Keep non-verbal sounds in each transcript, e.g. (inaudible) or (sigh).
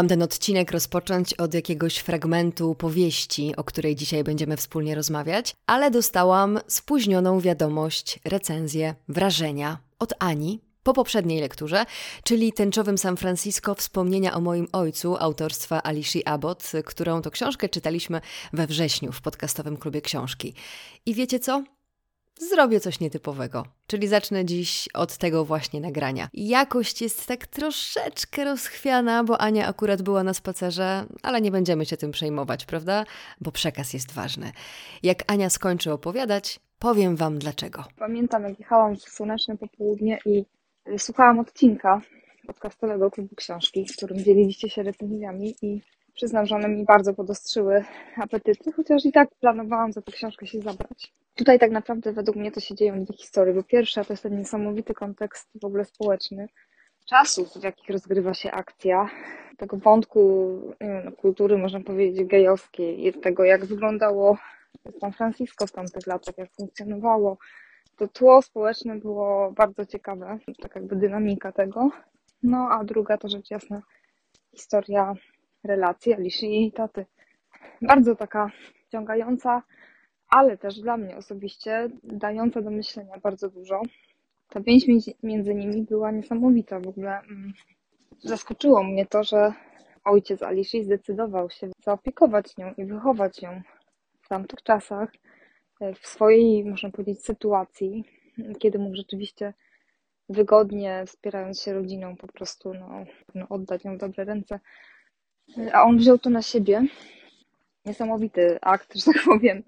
Miałam ten odcinek rozpocząć od jakiegoś fragmentu powieści, o której dzisiaj będziemy wspólnie rozmawiać, ale dostałam spóźnioną wiadomość, recenzję, wrażenia od Ani, po poprzedniej lekturze, czyli Tęczowym San Francisco Wspomnienia o moim ojcu autorstwa Alicia Abbott, którą to książkę czytaliśmy we wrześniu w podcastowym klubie książki. I wiecie co? Zrobię coś nietypowego, czyli zacznę dziś od tego właśnie nagrania. Jakość jest tak troszeczkę rozchwiana, bo Ania akurat była na spacerze, ale nie będziemy się tym przejmować, prawda? Bo przekaz jest ważny. Jak Ania skończy opowiadać, powiem Wam dlaczego. Pamiętam, jak jechałam w słoneczne popołudnie i słuchałam odcinka podcastowego klubu książki, w którym dzieliliście się recenzjami i przyznam, że one mi bardzo podostrzyły apetyty, chociaż i tak planowałam za tę książkę się zabrać. Tutaj tak naprawdę według mnie to się dzieją dwie historie, bo pierwsza to jest ten niesamowity kontekst w ogóle społeczny, czasów, w jakich rozgrywa się akcja, tego wątku wiem, kultury, można powiedzieć, gejowskiej, tego jak wyglądało San Francisco w tamtych latach, jak funkcjonowało, to tło społeczne było bardzo ciekawe, tak jakby dynamika tego. No a druga to rzecz jasna historia relacji Aliszy i taty. Bardzo taka wciągająca, ale też dla mnie osobiście dająca do myślenia bardzo dużo. Ta więź między nimi była niesamowita. W ogóle mm, zaskoczyło mnie to, że ojciec Aliszy zdecydował się zaopiekować nią i wychować ją w tamtych czasach w swojej, można powiedzieć, sytuacji, kiedy mógł rzeczywiście wygodnie, wspierając się rodziną, po prostu no, no, oddać ją w dobre ręce. A on wziął to na siebie. Niesamowity akt, (laughs) że tak powiem,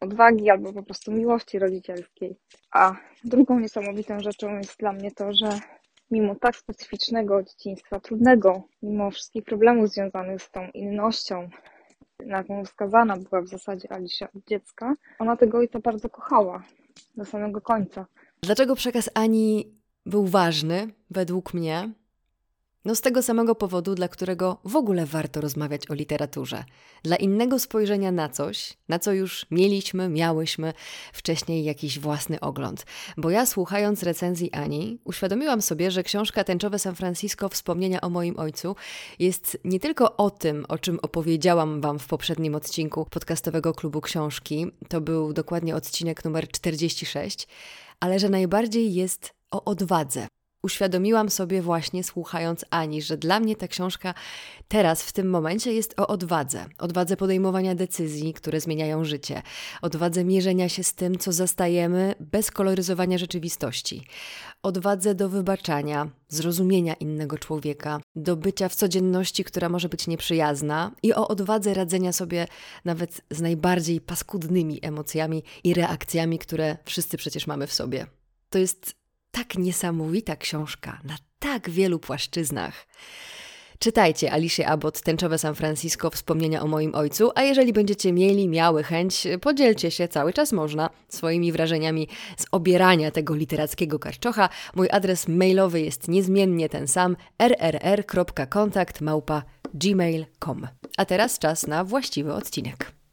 odwagi albo po prostu miłości rodzicielskiej. A drugą niesamowitą rzeczą jest dla mnie to, że mimo tak specyficznego dzieciństwa, trudnego, mimo wszystkich problemów związanych z tą innością, na jaką wskazana była w zasadzie Alicia od dziecka, ona tego ojca bardzo kochała do samego końca. Dlaczego przekaz Ani był ważny według mnie? No z tego samego powodu, dla którego w ogóle warto rozmawiać o literaturze. Dla innego spojrzenia na coś, na co już mieliśmy, miałyśmy wcześniej jakiś własny ogląd. Bo ja słuchając recenzji Ani, uświadomiłam sobie, że książka Tęczowe San Francisco Wspomnienia o moim ojcu jest nie tylko o tym, o czym opowiedziałam Wam w poprzednim odcinku podcastowego klubu książki, to był dokładnie odcinek numer 46, ale że najbardziej jest o odwadze uświadomiłam sobie właśnie słuchając Ani, że dla mnie ta książka teraz, w tym momencie jest o odwadze. Odwadze podejmowania decyzji, które zmieniają życie. Odwadze mierzenia się z tym, co zastajemy, bez koloryzowania rzeczywistości. Odwadze do wybaczania, zrozumienia innego człowieka, do bycia w codzienności, która może być nieprzyjazna i o odwadze radzenia sobie nawet z najbardziej paskudnymi emocjami i reakcjami, które wszyscy przecież mamy w sobie. To jest tak niesamowita książka na tak wielu płaszczyznach. Czytajcie Alicia Abbott, Tęczowe San Francisco, Wspomnienia o moim ojcu, a jeżeli będziecie mieli, miały chęć, podzielcie się, cały czas można, swoimi wrażeniami z obierania tego literackiego karczocha. Mój adres mailowy jest niezmiennie ten sam, rrr.kontakt gmail.com. A teraz czas na właściwy odcinek.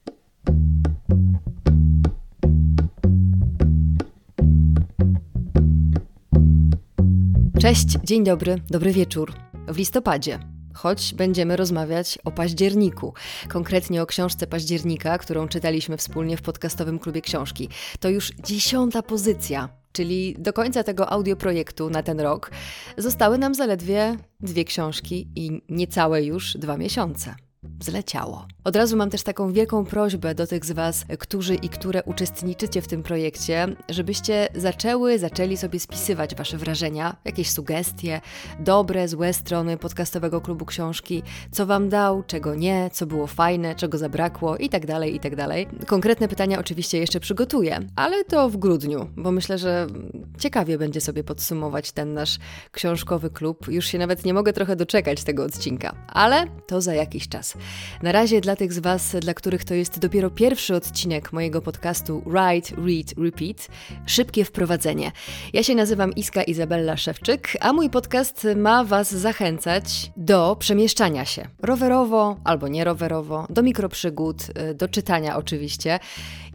Cześć, dzień dobry, dobry wieczór. W listopadzie, choć będziemy rozmawiać o październiku, konkretnie o książce października, którą czytaliśmy wspólnie w podcastowym klubie książki. To już dziesiąta pozycja, czyli do końca tego audioprojektu na ten rok zostały nam zaledwie dwie książki i niecałe już dwa miesiące zleciało. Od razu mam też taką wielką prośbę do tych z Was, którzy i które uczestniczycie w tym projekcie, żebyście zaczęły, zaczęli sobie spisywać Wasze wrażenia, jakieś sugestie, dobre, złe strony podcastowego klubu książki, co Wam dał, czego nie, co było fajne, czego zabrakło i tak dalej, i tak. Konkretne pytania oczywiście jeszcze przygotuję, ale to w grudniu, bo myślę, że ciekawie będzie sobie podsumować ten nasz książkowy klub. Już się nawet nie mogę trochę doczekać tego odcinka, ale to za jakiś czas. Na razie dla tych z Was, dla których to jest dopiero pierwszy odcinek mojego podcastu Write, Read, Repeat, szybkie wprowadzenie. Ja się nazywam Iska Izabella Szewczyk, a mój podcast ma Was zachęcać do przemieszczania się rowerowo albo nie rowerowo, do mikroprzygód, do czytania oczywiście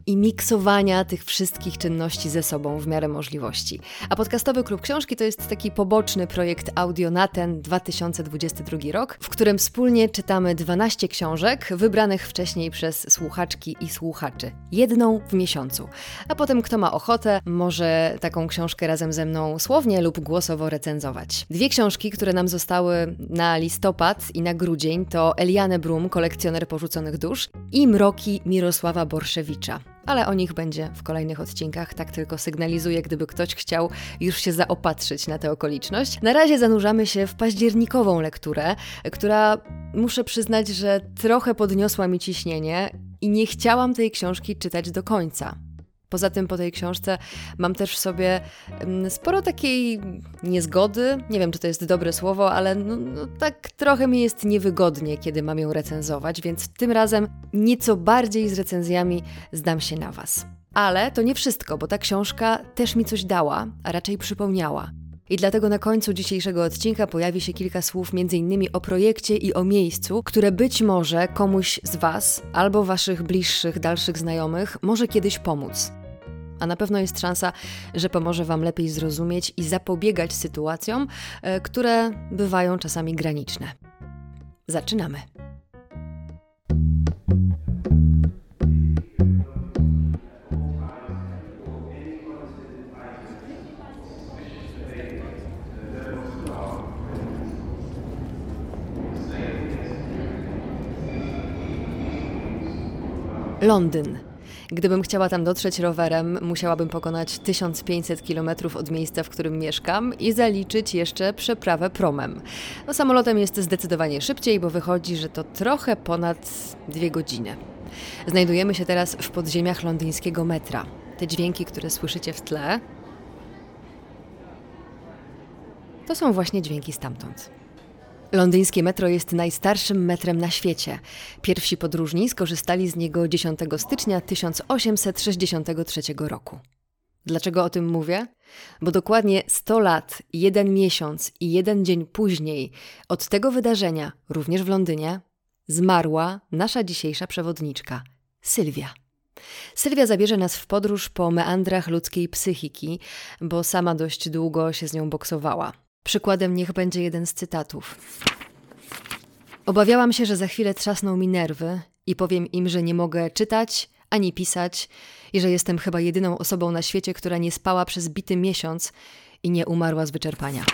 i miksowania tych wszystkich czynności ze sobą w miarę możliwości. A podcastowy Klub Książki to jest taki poboczny projekt audio na ten 2022 rok, w którym wspólnie czytamy 12 książek wybranych wcześniej przez słuchaczki i słuchaczy. Jedną w miesiącu. A potem kto ma ochotę, może taką książkę razem ze mną słownie lub głosowo recenzować. Dwie książki, które nam zostały na listopad i na grudzień to Eliane Brum, kolekcjoner porzuconych dusz i Mroki Mirosława Borszewicza. Ale o nich będzie w kolejnych odcinkach, tak tylko sygnalizuję, gdyby ktoś chciał już się zaopatrzyć na tę okoliczność. Na razie zanurzamy się w październikową lekturę, która muszę przyznać, że trochę podniosła mi ciśnienie i nie chciałam tej książki czytać do końca. Poza tym po tej książce mam też w sobie mm, sporo takiej niezgody. Nie wiem, czy to jest dobre słowo, ale no, no, tak trochę mi jest niewygodnie, kiedy mam ją recenzować, więc tym razem nieco bardziej z recenzjami zdam się na Was. Ale to nie wszystko, bo ta książka też mi coś dała, a raczej przypomniała. I dlatego na końcu dzisiejszego odcinka pojawi się kilka słów m.in. o projekcie i o miejscu, które być może komuś z Was albo Waszych bliższych, dalszych znajomych może kiedyś pomóc. A na pewno jest szansa, że pomoże Wam lepiej zrozumieć i zapobiegać sytuacjom, e, które bywają czasami graniczne. Zaczynamy. Londyn. Gdybym chciała tam dotrzeć rowerem, musiałabym pokonać 1500 km od miejsca, w którym mieszkam i zaliczyć jeszcze przeprawę promem. No, samolotem jest zdecydowanie szybciej, bo wychodzi, że to trochę ponad dwie godziny. Znajdujemy się teraz w podziemiach londyńskiego metra. Te dźwięki, które słyszycie w tle, to są właśnie dźwięki stamtąd. Londyńskie metro jest najstarszym metrem na świecie. Pierwsi podróżni skorzystali z niego 10 stycznia 1863 roku. Dlaczego o tym mówię? Bo dokładnie 100 lat, jeden miesiąc i jeden dzień później od tego wydarzenia, również w Londynie, zmarła nasza dzisiejsza przewodniczka, Sylwia. Sylwia zabierze nas w podróż po meandrach ludzkiej psychiki, bo sama dość długo się z nią boksowała. Przykładem niech będzie jeden z cytatów. Obawiałam się, że za chwilę trzasną mi nerwy i powiem im, że nie mogę czytać ani pisać i że jestem chyba jedyną osobą na świecie, która nie spała przez bity miesiąc i nie umarła z wyczerpania.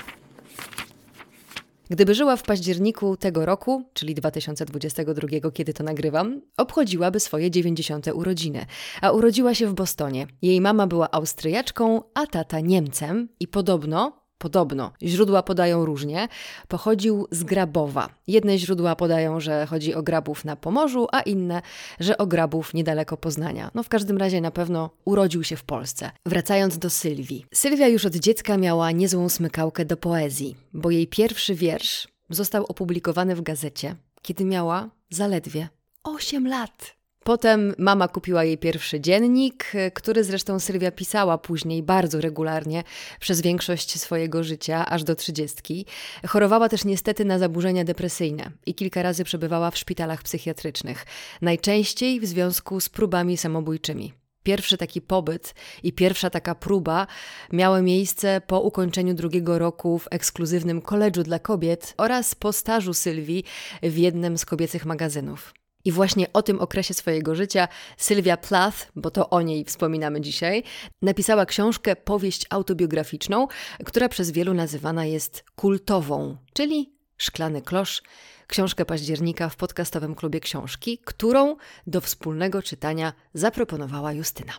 Gdyby żyła w październiku tego roku, czyli 2022, kiedy to nagrywam, obchodziłaby swoje 90. urodziny, a urodziła się w Bostonie. Jej mama była Austriaczką, a tata Niemcem i podobno Podobno. Źródła podają różnie. Pochodził z Grabowa. Jedne źródła podają, że chodzi o Grabów na Pomorzu, a inne, że o Grabów niedaleko Poznania. No w każdym razie na pewno urodził się w Polsce. Wracając do Sylwii. Sylwia już od dziecka miała niezłą smykałkę do poezji, bo jej pierwszy wiersz został opublikowany w gazecie, kiedy miała zaledwie 8 lat. Potem mama kupiła jej pierwszy dziennik, który zresztą Sylwia pisała później bardzo regularnie przez większość swojego życia, aż do trzydziestki. Chorowała też niestety na zaburzenia depresyjne i kilka razy przebywała w szpitalach psychiatrycznych, najczęściej w związku z próbami samobójczymi. Pierwszy taki pobyt i pierwsza taka próba miały miejsce po ukończeniu drugiego roku w ekskluzywnym koledżu dla kobiet oraz po stażu Sylwii w jednym z kobiecych magazynów. I właśnie o tym okresie swojego życia Sylwia Plath, bo to o niej wspominamy dzisiaj, napisała książkę Powieść autobiograficzną, która przez wielu nazywana jest kultową, czyli Szklany Klosz, książkę października w podcastowym klubie książki, którą do wspólnego czytania zaproponowała Justyna.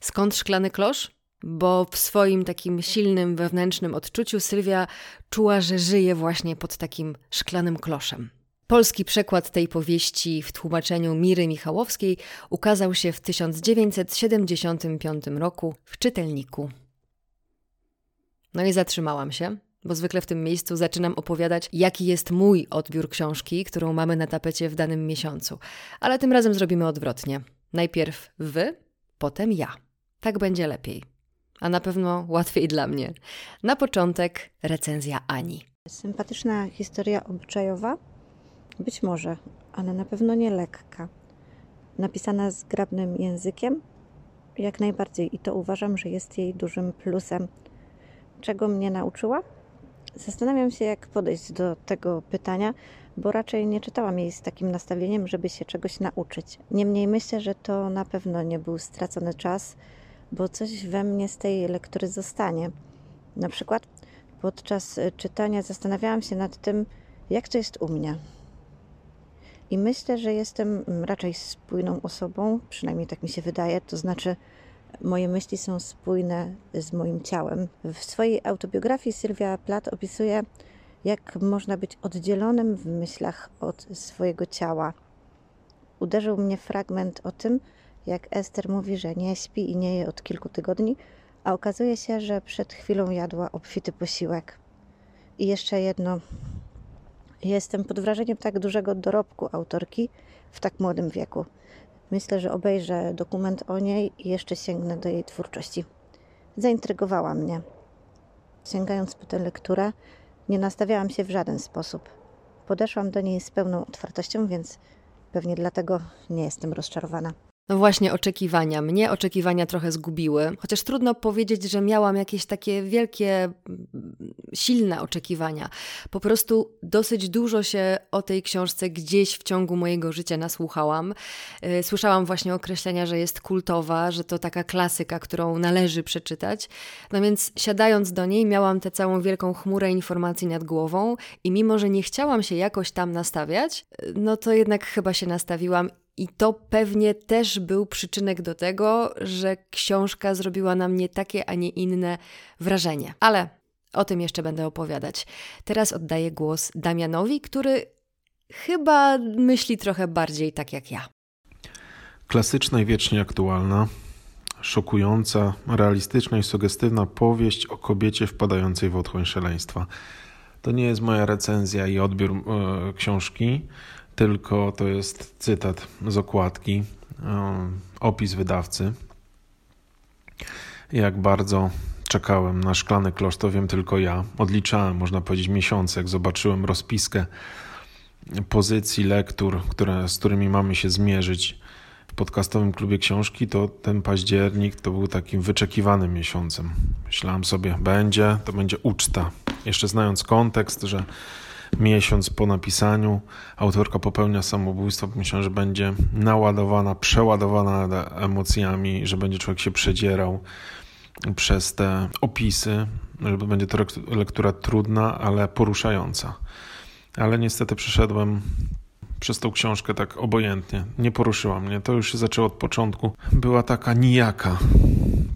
Skąd Szklany Klosz? Bo w swoim takim silnym wewnętrznym odczuciu Sylwia czuła, że żyje właśnie pod takim szklanym kloszem. Polski przekład tej powieści w tłumaczeniu Miry Michałowskiej ukazał się w 1975 roku w czytelniku. No i zatrzymałam się, bo zwykle w tym miejscu zaczynam opowiadać, jaki jest mój odbiór książki, którą mamy na tapecie w danym miesiącu. Ale tym razem zrobimy odwrotnie. Najpierw wy, potem ja. Tak będzie lepiej. A na pewno łatwiej dla mnie. Na początek recenzja Ani. Sympatyczna historia obyczajowa być może, ale na pewno nie lekka. Napisana zgrabnym językiem, Jak najbardziej i to uważam, że jest jej dużym plusem. Czego mnie nauczyła? Zastanawiam się, jak podejść do tego pytania, bo raczej nie czytałam jej z takim nastawieniem, żeby się czegoś nauczyć. Niemniej myślę, że to na pewno nie był stracony czas, bo coś we mnie z tej lektury zostanie. Na przykład podczas czytania zastanawiałam się nad tym, jak to jest u mnie. I myślę, że jestem raczej spójną osobą, przynajmniej tak mi się wydaje, to znaczy moje myśli są spójne z moim ciałem. W swojej autobiografii Sylwia Plath opisuje, jak można być oddzielonym w myślach od swojego ciała. Uderzył mnie fragment o tym, jak Ester mówi, że nie śpi i nie je od kilku tygodni, a okazuje się, że przed chwilą jadła obfity posiłek. I jeszcze jedno. Jestem pod wrażeniem tak dużego dorobku autorki w tak młodym wieku. Myślę, że obejrzę dokument o niej i jeszcze sięgnę do jej twórczości. Zaintrygowała mnie. Sięgając po tę lekturę, nie nastawiałam się w żaden sposób. Podeszłam do niej z pełną otwartością, więc pewnie dlatego nie jestem rozczarowana. No właśnie, oczekiwania. Mnie oczekiwania trochę zgubiły, chociaż trudno powiedzieć, że miałam jakieś takie wielkie, silne oczekiwania. Po prostu dosyć dużo się o tej książce gdzieś w ciągu mojego życia nasłuchałam. Y, słyszałam właśnie określenia, że jest kultowa, że to taka klasyka, którą należy przeczytać. No więc siadając do niej, miałam tę całą wielką chmurę informacji nad głową i mimo, że nie chciałam się jakoś tam nastawiać, y, no to jednak chyba się nastawiłam i to pewnie też był przyczynek do tego, że książka zrobiła na mnie takie, a nie inne wrażenie. Ale o tym jeszcze będę opowiadać. Teraz oddaję głos Damianowi, który chyba myśli trochę bardziej tak jak ja. Klasyczna i wiecznie aktualna, szokująca, realistyczna i sugestywna powieść o kobiecie wpadającej w otchłań szaleństwa. To nie jest moja recenzja i odbiór e, książki tylko to jest cytat z okładki, opis wydawcy. Jak bardzo czekałem na szklany klosz, to wiem tylko ja. Odliczałem, można powiedzieć, miesiące, jak zobaczyłem rozpiskę pozycji lektur, które, z którymi mamy się zmierzyć w podcastowym klubie książki, to ten październik to był takim wyczekiwanym miesiącem. Myślałem sobie, będzie, to będzie uczta. Jeszcze znając kontekst, że miesiąc po napisaniu autorka popełnia samobójstwo. Myślę, że będzie naładowana, przeładowana emocjami, że będzie człowiek się przedzierał przez te opisy, że będzie to lektura trudna, ale poruszająca. Ale niestety przeszedłem przez tą książkę tak obojętnie. Nie poruszyła mnie. To już się zaczęło od początku. Była taka nijaka.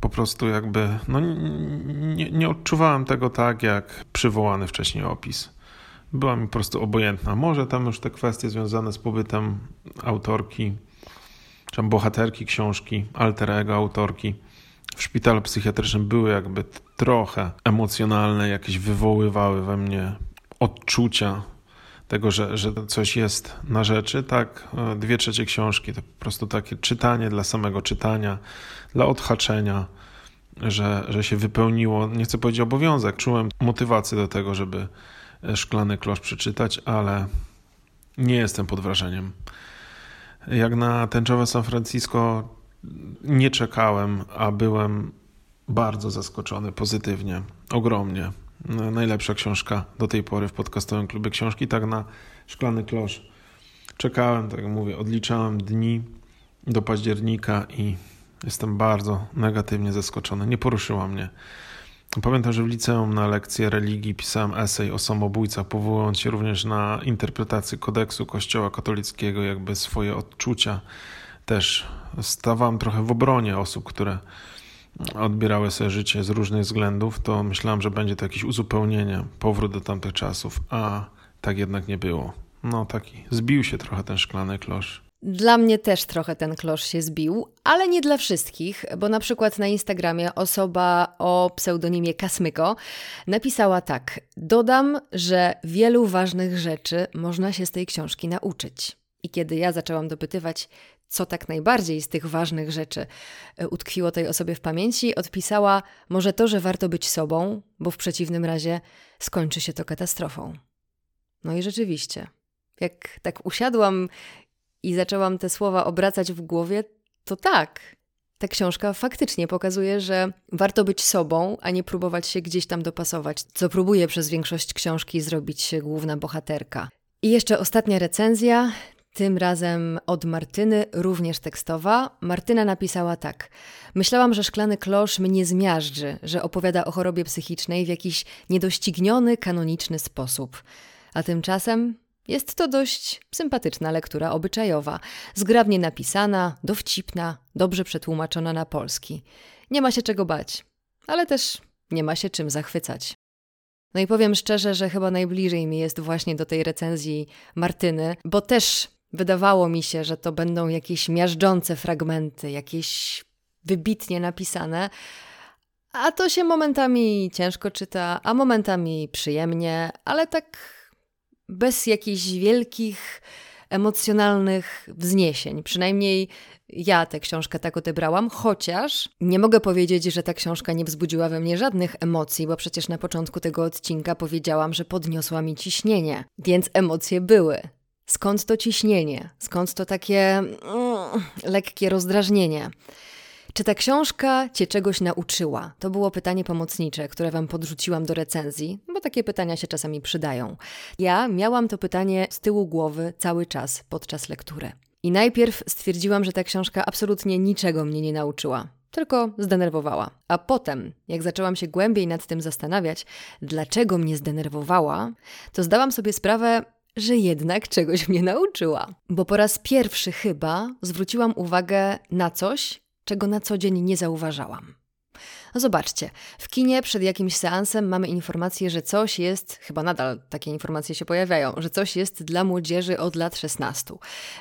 Po prostu jakby, no nie, nie odczuwałem tego tak, jak przywołany wcześniej opis była mi po prostu obojętna. Może tam już te kwestie związane z pobytem autorki, czy bohaterki książki, alter ego autorki w szpitalu psychiatrycznym były jakby trochę emocjonalne, jakieś wywoływały we mnie odczucia tego, że, że coś jest na rzeczy, tak e, dwie trzecie książki to po prostu takie czytanie dla samego czytania, dla odhaczenia, że, że się wypełniło, nie chcę powiedzieć obowiązek, czułem motywację do tego, żeby Szklany Klosz przeczytać, ale nie jestem pod wrażeniem. Jak na tęczowe San Francisco nie czekałem, a byłem bardzo zaskoczony pozytywnie, ogromnie. Najlepsza książka do tej pory w podcastowym klubie książki, tak na Szklany Klosz. Czekałem, tak jak mówię, odliczałem dni do października i jestem bardzo negatywnie zaskoczony. Nie poruszyła mnie. Pamiętam, że w liceum na lekcję religii pisałem esej o samobójcach, powołując się również na interpretację kodeksu Kościoła katolickiego, jakby swoje odczucia. Też stawałem trochę w obronie osób, które odbierały sobie życie z różnych względów, to myślałem, że będzie to jakieś uzupełnienie, powrót do tamtych czasów, a tak jednak nie było. No taki, zbił się trochę ten szklany klosz. Dla mnie też trochę ten klosz się zbił, ale nie dla wszystkich, bo na przykład na Instagramie osoba o pseudonimie Kasmyko napisała tak: Dodam, że wielu ważnych rzeczy można się z tej książki nauczyć. I kiedy ja zaczęłam dopytywać, co tak najbardziej z tych ważnych rzeczy e, utkwiło tej osobie w pamięci, odpisała: Może to, że warto być sobą, bo w przeciwnym razie skończy się to katastrofą. No i rzeczywiście. Jak tak usiadłam i zaczęłam te słowa obracać w głowie, to tak. ta książka faktycznie pokazuje, że warto być sobą, a nie próbować się gdzieś tam dopasować, co próbuje przez większość książki zrobić główna bohaterka. I jeszcze ostatnia recenzja, tym razem od Martyny, również tekstowa. Martyna napisała tak. Myślałam, że szklany klosz mnie zmiażdży, że opowiada o chorobie psychicznej w jakiś niedościgniony, kanoniczny sposób. A tymczasem jest to dość sympatyczna lektura obyczajowa, zgrabnie napisana, dowcipna, dobrze przetłumaczona na polski. Nie ma się czego bać, ale też nie ma się czym zachwycać. No i powiem szczerze, że chyba najbliżej mi jest właśnie do tej recenzji Martyny, bo też wydawało mi się, że to będą jakieś miażdżące fragmenty, jakieś wybitnie napisane, a to się momentami ciężko czyta, a momentami przyjemnie, ale tak bez jakichś wielkich emocjonalnych wzniesień. Przynajmniej ja tę książkę tak odebrałam, chociaż nie mogę powiedzieć, że ta książka nie wzbudziła we mnie żadnych emocji, bo przecież na początku tego odcinka powiedziałam, że podniosła mi ciśnienie, więc emocje były. Skąd to ciśnienie? Skąd to takie mm, lekkie rozdrażnienie? Czy ta książka Cię czegoś nauczyła? To było pytanie pomocnicze, które Wam podrzuciłam do recenzji, bo takie pytania się czasami przydają. Ja miałam to pytanie z tyłu głowy cały czas podczas lektury. I najpierw stwierdziłam, że ta książka absolutnie niczego mnie nie nauczyła, tylko zdenerwowała. A potem, jak zaczęłam się głębiej nad tym zastanawiać, dlaczego mnie zdenerwowała, to zdałam sobie sprawę, że jednak czegoś mnie nauczyła. Bo po raz pierwszy chyba zwróciłam uwagę na coś, czego na co dzień nie zauważałam. Zobaczcie, w kinie przed jakimś seansem mamy informację, że coś jest, chyba nadal takie informacje się pojawiają, że coś jest dla młodzieży od lat 16.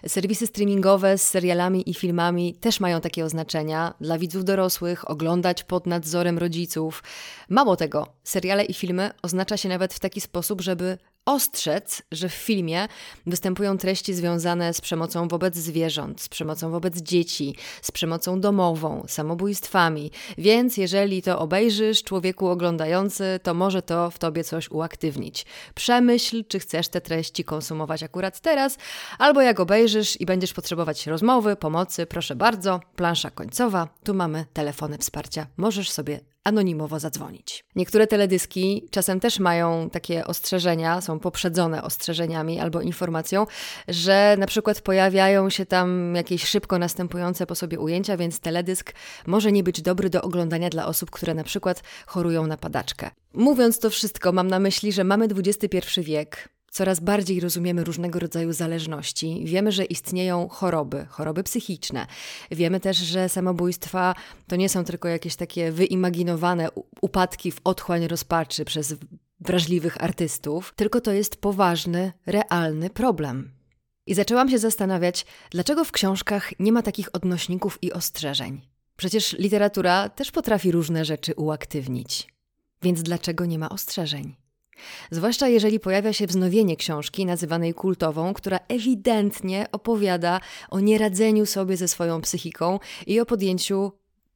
Serwisy streamingowe z serialami i filmami też mają takie oznaczenia dla widzów dorosłych, oglądać pod nadzorem rodziców. Mało tego, seriale i filmy oznacza się nawet w taki sposób, żeby ostrzec, że w filmie występują treści związane z przemocą wobec zwierząt, z przemocą wobec dzieci, z przemocą domową, samobójstwami. Więc jeżeli to obejrzysz, człowieku oglądający, to może to w tobie coś uaktywnić. Przemyśl, czy chcesz te treści konsumować akurat teraz, albo jak obejrzysz i będziesz potrzebować rozmowy, pomocy, proszę bardzo, plansza końcowa, tu mamy telefony wsparcia. Możesz sobie anonimowo zadzwonić. Niektóre teledyski czasem też mają takie ostrzeżenia, są poprzedzone ostrzeżeniami albo informacją, że na przykład pojawiają się tam jakieś szybko następujące po sobie ujęcia, więc teledysk może nie być dobry do oglądania dla osób, które na przykład chorują na padaczkę. Mówiąc to wszystko, mam na myśli, że mamy XXI wiek, Coraz bardziej rozumiemy różnego rodzaju zależności. Wiemy, że istnieją choroby, choroby psychiczne. Wiemy też, że samobójstwa to nie są tylko jakieś takie wyimaginowane upadki w otchłań rozpaczy przez wrażliwych artystów, tylko to jest poważny, realny problem. I zaczęłam się zastanawiać, dlaczego w książkach nie ma takich odnośników i ostrzeżeń. Przecież literatura też potrafi różne rzeczy uaktywnić. Więc dlaczego nie ma ostrzeżeń? Zwłaszcza jeżeli pojawia się wznowienie książki nazywanej kultową, która ewidentnie opowiada o nieradzeniu sobie ze swoją psychiką i o podjęciu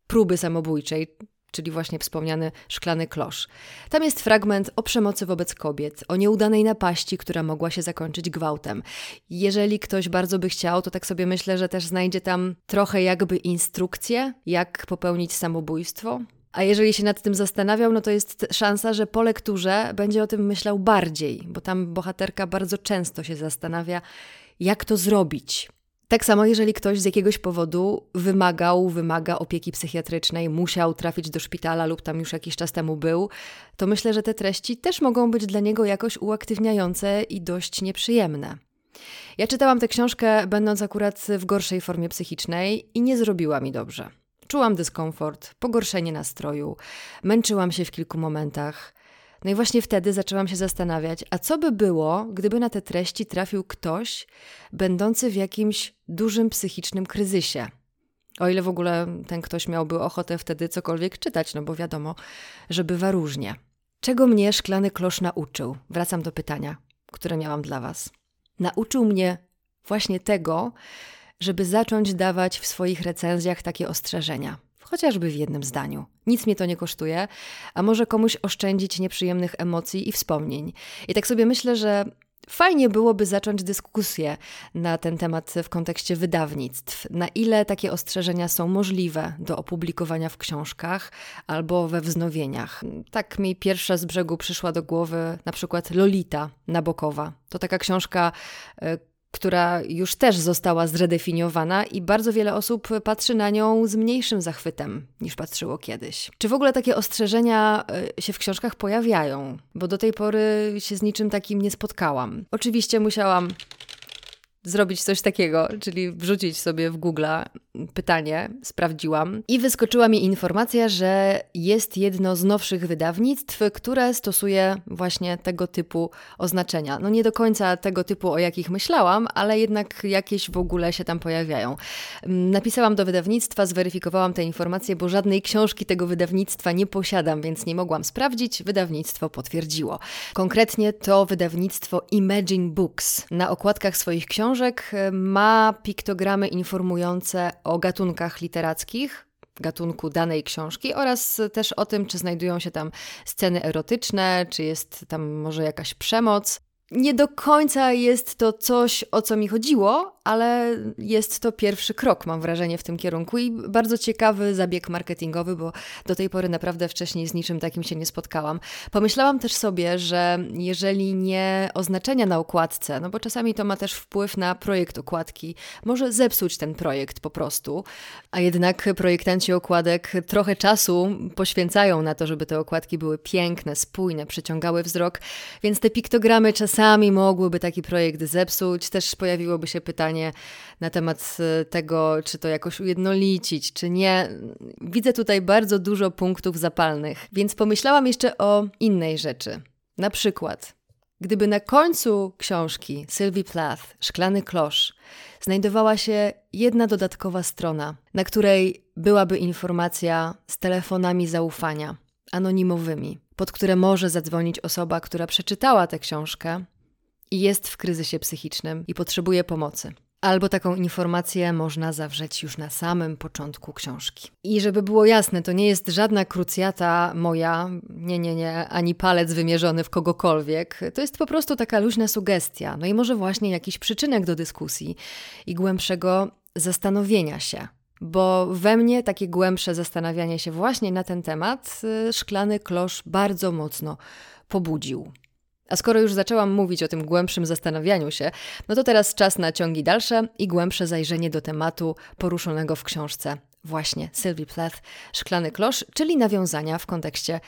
próby samobójczej, czyli właśnie wspomniany szklany klosz. Tam jest fragment o przemocy wobec kobiet, o nieudanej napaści, która mogła się zakończyć gwałtem. Jeżeli ktoś bardzo by chciał, to tak sobie myślę, że też znajdzie tam trochę jakby instrukcję, jak popełnić samobójstwo. A jeżeli się nad tym zastanawiał, no to jest szansa, że po lekturze będzie o tym myślał bardziej, bo tam bohaterka bardzo często się zastanawia, jak to zrobić. Tak samo, jeżeli ktoś z jakiegoś powodu wymagał, wymaga opieki psychiatrycznej, musiał trafić do szpitala lub tam już jakiś czas temu był, to myślę, że te treści też mogą być dla niego jakoś uaktywniające i dość nieprzyjemne. Ja czytałam tę książkę, będąc akurat w gorszej formie psychicznej i nie zrobiła mi dobrze. Czułam dyskomfort, pogorszenie nastroju, męczyłam się w kilku momentach. No i właśnie wtedy zaczęłam się zastanawiać, a co by było, gdyby na te treści trafił ktoś będący w jakimś dużym psychicznym kryzysie. O ile w ogóle ten ktoś miałby ochotę wtedy cokolwiek czytać, no bo wiadomo, że bywa różnie. Czego mnie szklany klosz nauczył? Wracam do pytania, które miałam dla Was. Nauczył mnie właśnie tego, żeby zacząć dawać w swoich recenzjach takie ostrzeżenia. Chociażby w jednym zdaniu. Nic mnie to nie kosztuje, a może komuś oszczędzić nieprzyjemnych emocji i wspomnień. I tak sobie myślę, że Fajnie byłoby zacząć dyskusję na ten temat w kontekście wydawnictw. Na ile takie ostrzeżenia są możliwe do opublikowania w książkach albo we wznowieniach. Tak mi pierwsza z brzegu przyszła do głowy na przykład Lolita Nabokowa. To taka książka, e, która już też została zredefiniowana i bardzo wiele osób patrzy na nią z mniejszym zachwytem niż patrzyło kiedyś. Czy w ogóle takie ostrzeżenia e, się w książkach pojawiają? Bo do tej pory się z niczym takim nie spotkałam. Oczywiście musiałam zrobić coś takiego, czyli wrzucić sobie w Google pytanie, sprawdziłam i wyskoczyła mi informacja, że jest jedno z nowszych wydawnictw, które stosuje właśnie tego typu oznaczenia. No nie do końca tego typu, o jakich myślałam, ale jednak jakieś w ogóle się tam pojawiają. Napisałam do wydawnictwa, zweryfikowałam te informacje, bo żadnej książki tego wydawnictwa nie posiadam, więc nie mogłam sprawdzić. Wydawnictwo potwierdziło. Konkretnie to wydawnictwo Imagine Books. Na okładkach swoich książek ma piktogramy informujące o gatunkach literackich, gatunku danej książki oraz też o tym, czy znajdują się tam sceny erotyczne, czy jest tam może jakaś przemoc. Nie do końca jest to coś, o co mi chodziło, ale jest to pierwszy krok, mam wrażenie, w tym kierunku i bardzo ciekawy zabieg marketingowy, bo do tej pory naprawdę wcześniej z niczym takim się nie spotkałam. Pomyślałam też sobie, że jeżeli nie oznaczenia na okładce, no bo czasami to ma też wpływ na projekt okładki, może zepsuć ten projekt po prostu, a jednak projektanci okładek trochę czasu poświęcają na to, żeby te okładki były piękne, spójne, przyciągały wzrok, więc te piktogramy czasami mogłyby taki projekt zepsuć. Też pojawiłoby się pytanie, pytanie na temat e, tego, czy to jakoś ujednolicić, czy nie. Widzę tutaj bardzo dużo punktów zapalnych, więc pomyślałam jeszcze o innej rzeczy. Na przykład, gdyby na końcu książki Sylwii Plath, Szklany klosz, znajdowała się jedna dodatkowa strona, na której byłaby informacja z telefonami zaufania, anonimowymi, pod które może zadzwonić osoba, która przeczytała tę książkę i jest w kryzysie psychicznym i potrzebuje pomocy. Albo taką informację można zawrzeć już na samym początku książki. I żeby było jasne, to nie jest żadna krucjata moja, nie, nie, nie, ani palec wymierzony w kogokolwiek. To jest po prostu taka luźna sugestia, no i może właśnie jakiś przyczynek do dyskusji i głębszego zastanowienia się. Bo we mnie takie głębsze zastanawianie się właśnie na ten temat y, szklany klosz bardzo mocno pobudził. A skoro już zaczęłam mówić o tym głębszym zastanawianiu się, no to teraz czas na ciągi dalsze i głębsze zajrzenie do tematu poruszonego w książce właśnie Sylvie Plath, Szklany Klosz, czyli nawiązania w kontekście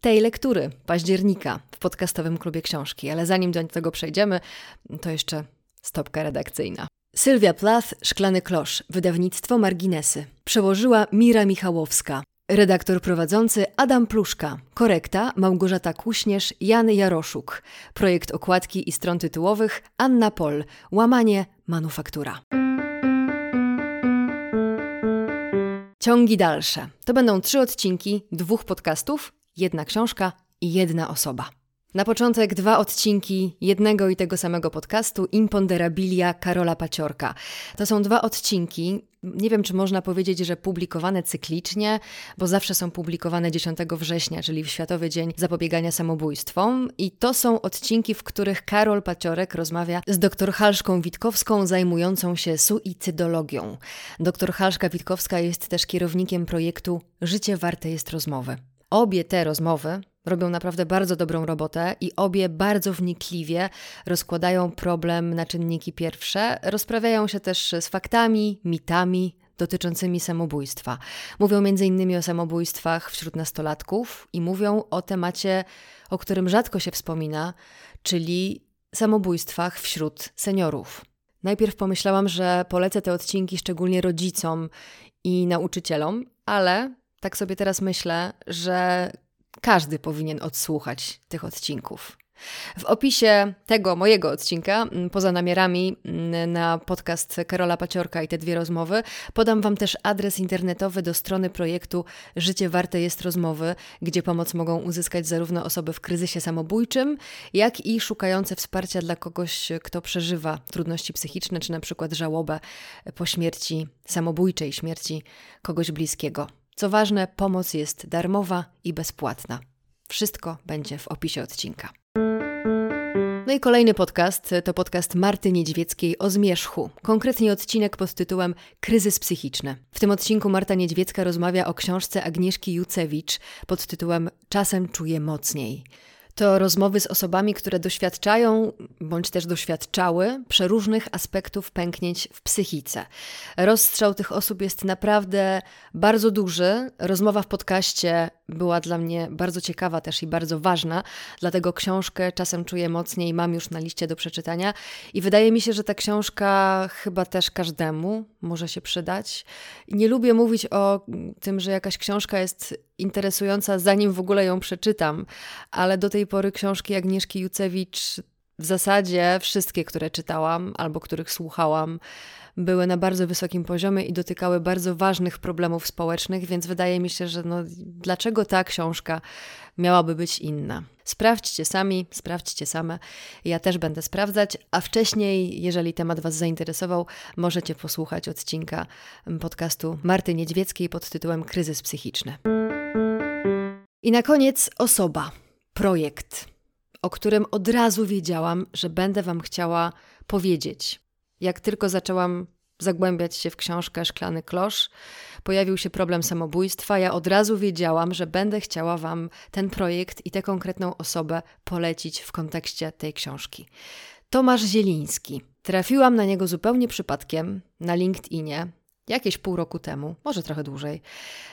tej lektury października w podcastowym klubie książki. Ale zanim do tego przejdziemy, to jeszcze stopka redakcyjna. Sylwia Plath, Szklany Klosz, wydawnictwo Marginesy. Przełożyła Mira Michałowska. Redaktor prowadzący Adam Pluszka. Korekta Małgorzata Kuśnierz, Jan Jaroszuk. Projekt okładki i stron tytułowych Anna Pol. Łamanie Manufaktura. Ciągi dalsze. To będą trzy odcinki dwóch podcastów, jedna książka i jedna osoba. Na początek dwa odcinki jednego i tego samego podcastu Imponderabilia Karola Paciorka. To są dwa odcinki, nie wiem czy można powiedzieć, że publikowane cyklicznie, bo zawsze są publikowane 10 września, czyli w Światowy Dzień Zapobiegania Samobójstwom. I to są odcinki, w których Karol Paciorek rozmawia z dr Halszką Witkowską zajmującą się suicydologią. Dr Halszka Witkowska jest też kierownikiem projektu Życie warte jest rozmowy. Obie te rozmowy robią naprawdę bardzo dobrą robotę i obie bardzo wnikliwie rozkładają problem na czynniki pierwsze, rozprawiają się też z faktami, mitami dotyczącymi samobójstwa. Mówią m.in. o samobójstwach wśród nastolatków i mówią o temacie, o którym rzadko się wspomina, czyli samobójstwach wśród seniorów. Najpierw pomyślałam, że polecę te odcinki szczególnie rodzicom i nauczycielom, ale tak sobie teraz myślę, że każdy powinien odsłuchać tych odcinków. W opisie tego mojego odcinka, poza namiarami na podcast Karola Paciorka i te dwie rozmowy, podam Wam też adres internetowy do strony projektu Życie Warte jest Rozmowy, gdzie pomoc mogą uzyskać zarówno osoby w kryzysie samobójczym, jak i szukające wsparcia dla kogoś, kto przeżywa trudności psychiczne, czy na przykład żałobę po śmierci samobójczej, śmierci kogoś bliskiego. Co ważne, pomoc jest darmowa i bezpłatna. Wszystko będzie w opisie odcinka. No i kolejny podcast to podcast Marty Niedźwieckiej o zmierzchu, konkretnie odcinek pod tytułem Kryzys psychiczny. W tym odcinku Marta Niedźwiecka rozmawia o książce Agnieszki Jucewicz pod tytułem Czasem czuję mocniej. To rozmowy z osobami, które doświadczają bądź też doświadczały przeróżnych aspektów pęknięć w psychice. Rozstrzał tych osób jest naprawdę bardzo duży. Rozmowa w podcaście była dla mnie bardzo ciekawa też i bardzo ważna, dlatego książkę czasem czuję mocniej, mam już na liście do przeczytania i wydaje mi się, że ta książka chyba też każdemu może się przydać. Nie lubię mówić o tym, że jakaś książka jest interesująca, zanim w ogóle ją przeczytam, ale do tej pory książki Agnieszki Jucewicz w zasadzie wszystkie, które czytałam albo których słuchałam, były na bardzo wysokim poziomie i dotykały bardzo ważnych problemów społecznych, więc wydaje mi się, że no, dlaczego ta książka miałaby być inna? Sprawdźcie sami, sprawdźcie same. Ja też będę sprawdzać, a wcześniej, jeżeli temat Was zainteresował, możecie posłuchać odcinka podcastu Marty Niedźwieckiej pod tytułem Kryzys psychiczny. I na koniec osoba, projekt, o którym od razu wiedziałam, że będę Wam chciała powiedzieć. Jak tylko zaczęłam zagłębiać się w książkę Szklany Klosz, pojawił się problem samobójstwa. Ja od razu wiedziałam, że będę chciała Wam ten projekt i tę konkretną osobę polecić w kontekście tej książki. Tomasz Zieliński. Trafiłam na niego zupełnie przypadkiem na LinkedInie jakieś pół roku temu, może trochę dłużej.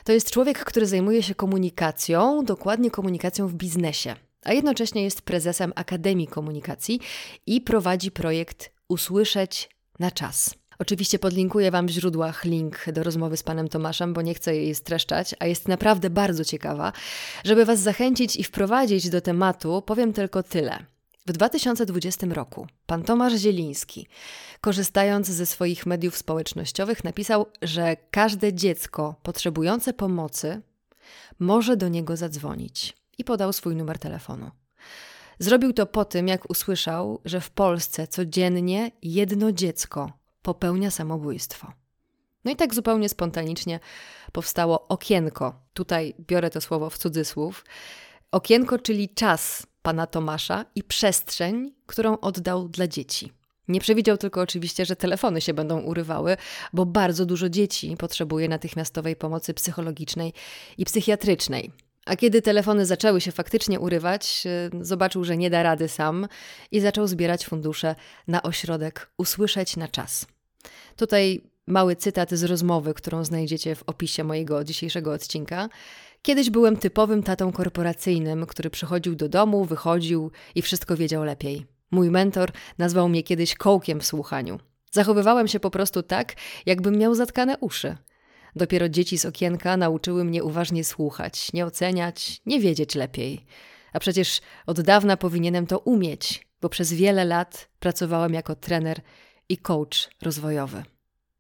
To jest człowiek, który zajmuje się komunikacją, dokładnie komunikacją w biznesie, a jednocześnie jest prezesem Akademii Komunikacji i prowadzi projekt Usłyszeć na czas. Oczywiście podlinkuję Wam w źródłach link do rozmowy z panem Tomaszem, bo nie chcę jej streszczać, a jest naprawdę bardzo ciekawa. Żeby Was zachęcić i wprowadzić do tematu, powiem tylko tyle. W 2020 roku pan Tomasz Zieliński, korzystając ze swoich mediów społecznościowych, napisał, że każde dziecko potrzebujące pomocy może do niego zadzwonić i podał swój numer telefonu. Zrobił to po tym, jak usłyszał, że w Polsce codziennie jedno dziecko popełnia samobójstwo. No i tak zupełnie spontanicznie powstało okienko. Tutaj biorę to słowo w cudzysłów. Okienko, czyli czas pana Tomasza i przestrzeń, którą oddał dla dzieci. Nie przewidział tylko oczywiście, że telefony się będą urywały, bo bardzo dużo dzieci potrzebuje natychmiastowej pomocy psychologicznej i psychiatrycznej. A kiedy telefony zaczęły się faktycznie urywać, y, zobaczył, że nie da rady sam i zaczął zbierać fundusze na ośrodek Usłyszeć na czas. Tutaj mały cytat z rozmowy, którą znajdziecie w opisie mojego dzisiejszego odcinka. Kiedyś byłem typowym tatą korporacyjnym, który przychodził do domu, wychodził i wszystko wiedział lepiej. Mój mentor nazwał mnie kiedyś kołkiem w słuchaniu. Zachowywałem się po prostu tak, jakbym miał zatkane uszy. Dopiero dzieci z okienka nauczyły mnie uważnie słuchać, nie oceniać, nie wiedzieć lepiej. A przecież od dawna powinienem to umieć, bo przez wiele lat pracowałem jako trener i coach rozwojowy.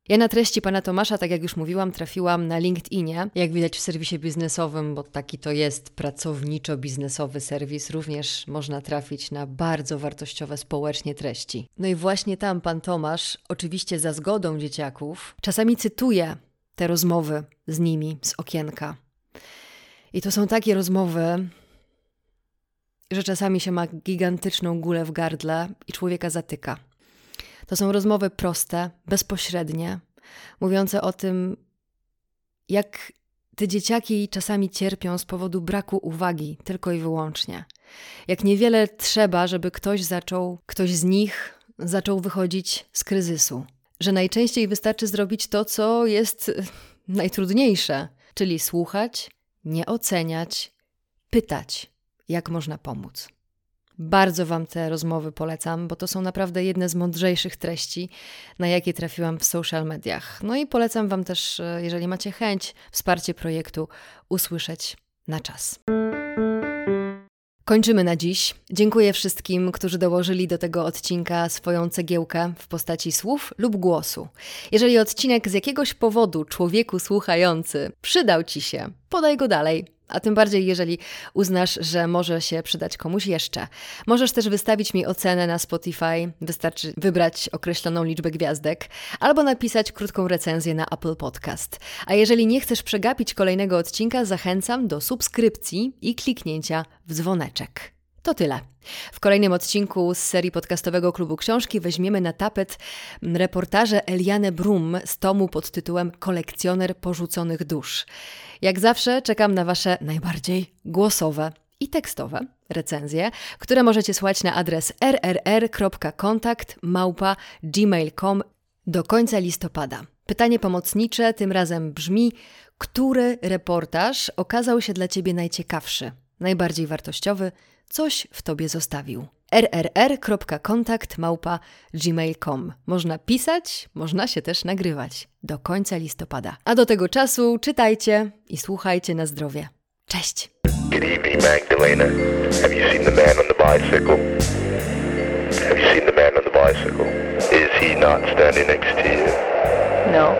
Ja na treści pana Tomasza, tak jak już mówiłam, trafiłam na LinkedInie, jak widać w serwisie biznesowym, bo taki to jest pracowniczo-biznesowy serwis, również można trafić na bardzo wartościowe społecznie treści. No i właśnie tam pan Tomasz, oczywiście za zgodą dzieciaków, czasami cytuje te rozmowy z nimi z okienka. I to są takie rozmowy, że czasami się ma gigantyczną gulę w gardle i człowieka zatyka. To są rozmowy proste, bezpośrednie, mówiące o tym, jak te dzieciaki czasami cierpią z powodu braku uwagi tylko i wyłącznie. Jak niewiele trzeba, żeby ktoś zaczął, ktoś z nich zaczął wychodzić z kryzysu. Że najczęściej wystarczy zrobić to, co jest najtrudniejsze, czyli słuchać, nie oceniać, pytać, jak można pomóc. Bardzo Wam te rozmowy polecam, bo to są naprawdę jedne z mądrzejszych treści, na jakie trafiłam w social mediach. No i polecam Wam też, e, jeżeli macie chęć, wsparcie projektu, usłyszeć na czas. Kończymy na dziś. Dziękuję wszystkim, którzy dołożyli do tego odcinka swoją cegiełkę w postaci słów lub głosu. Jeżeli odcinek z jakiegoś powodu człowieku słuchający przydał Ci się, podaj go dalej a tym bardziej, jeżeli uznasz, że może się przydać komuś jeszcze. Możesz też wystawić mi ocenę na Spotify, wystarczy wybrać określoną liczbę gwiazdek, albo napisać krótką recenzję na Apple Podcast. A jeżeli nie chcesz przegapić kolejnego odcinka, zachęcam do subskrypcji i kliknięcia w dzwoneczek. To tyle. W kolejnym odcinku z serii podcastowego Klubu Książki weźmiemy na tapet reportaże Eliane Brum z tomu pod tytułem Kolekcjoner porzuconych dusz. Jak zawsze czekam na Wasze najbardziej głosowe i tekstowe recenzje, które możecie słać na adres rrr.kontakt.gmail.com do końca listopada. Pytanie pomocnicze tym razem brzmi: który reportaż okazał się dla Ciebie najciekawszy, najbardziej wartościowy, coś w Tobie zostawił? rrr.kontakt.gmail.com Można pisać, można się też nagrywać do końca listopada. A do tego czasu czytajcie i słuchajcie na zdrowie. Cześć! Good evening, Magdalena. Have you seen the man on the bicycle? Have you seen the man on the bicycle? Is he not standing next to you? No.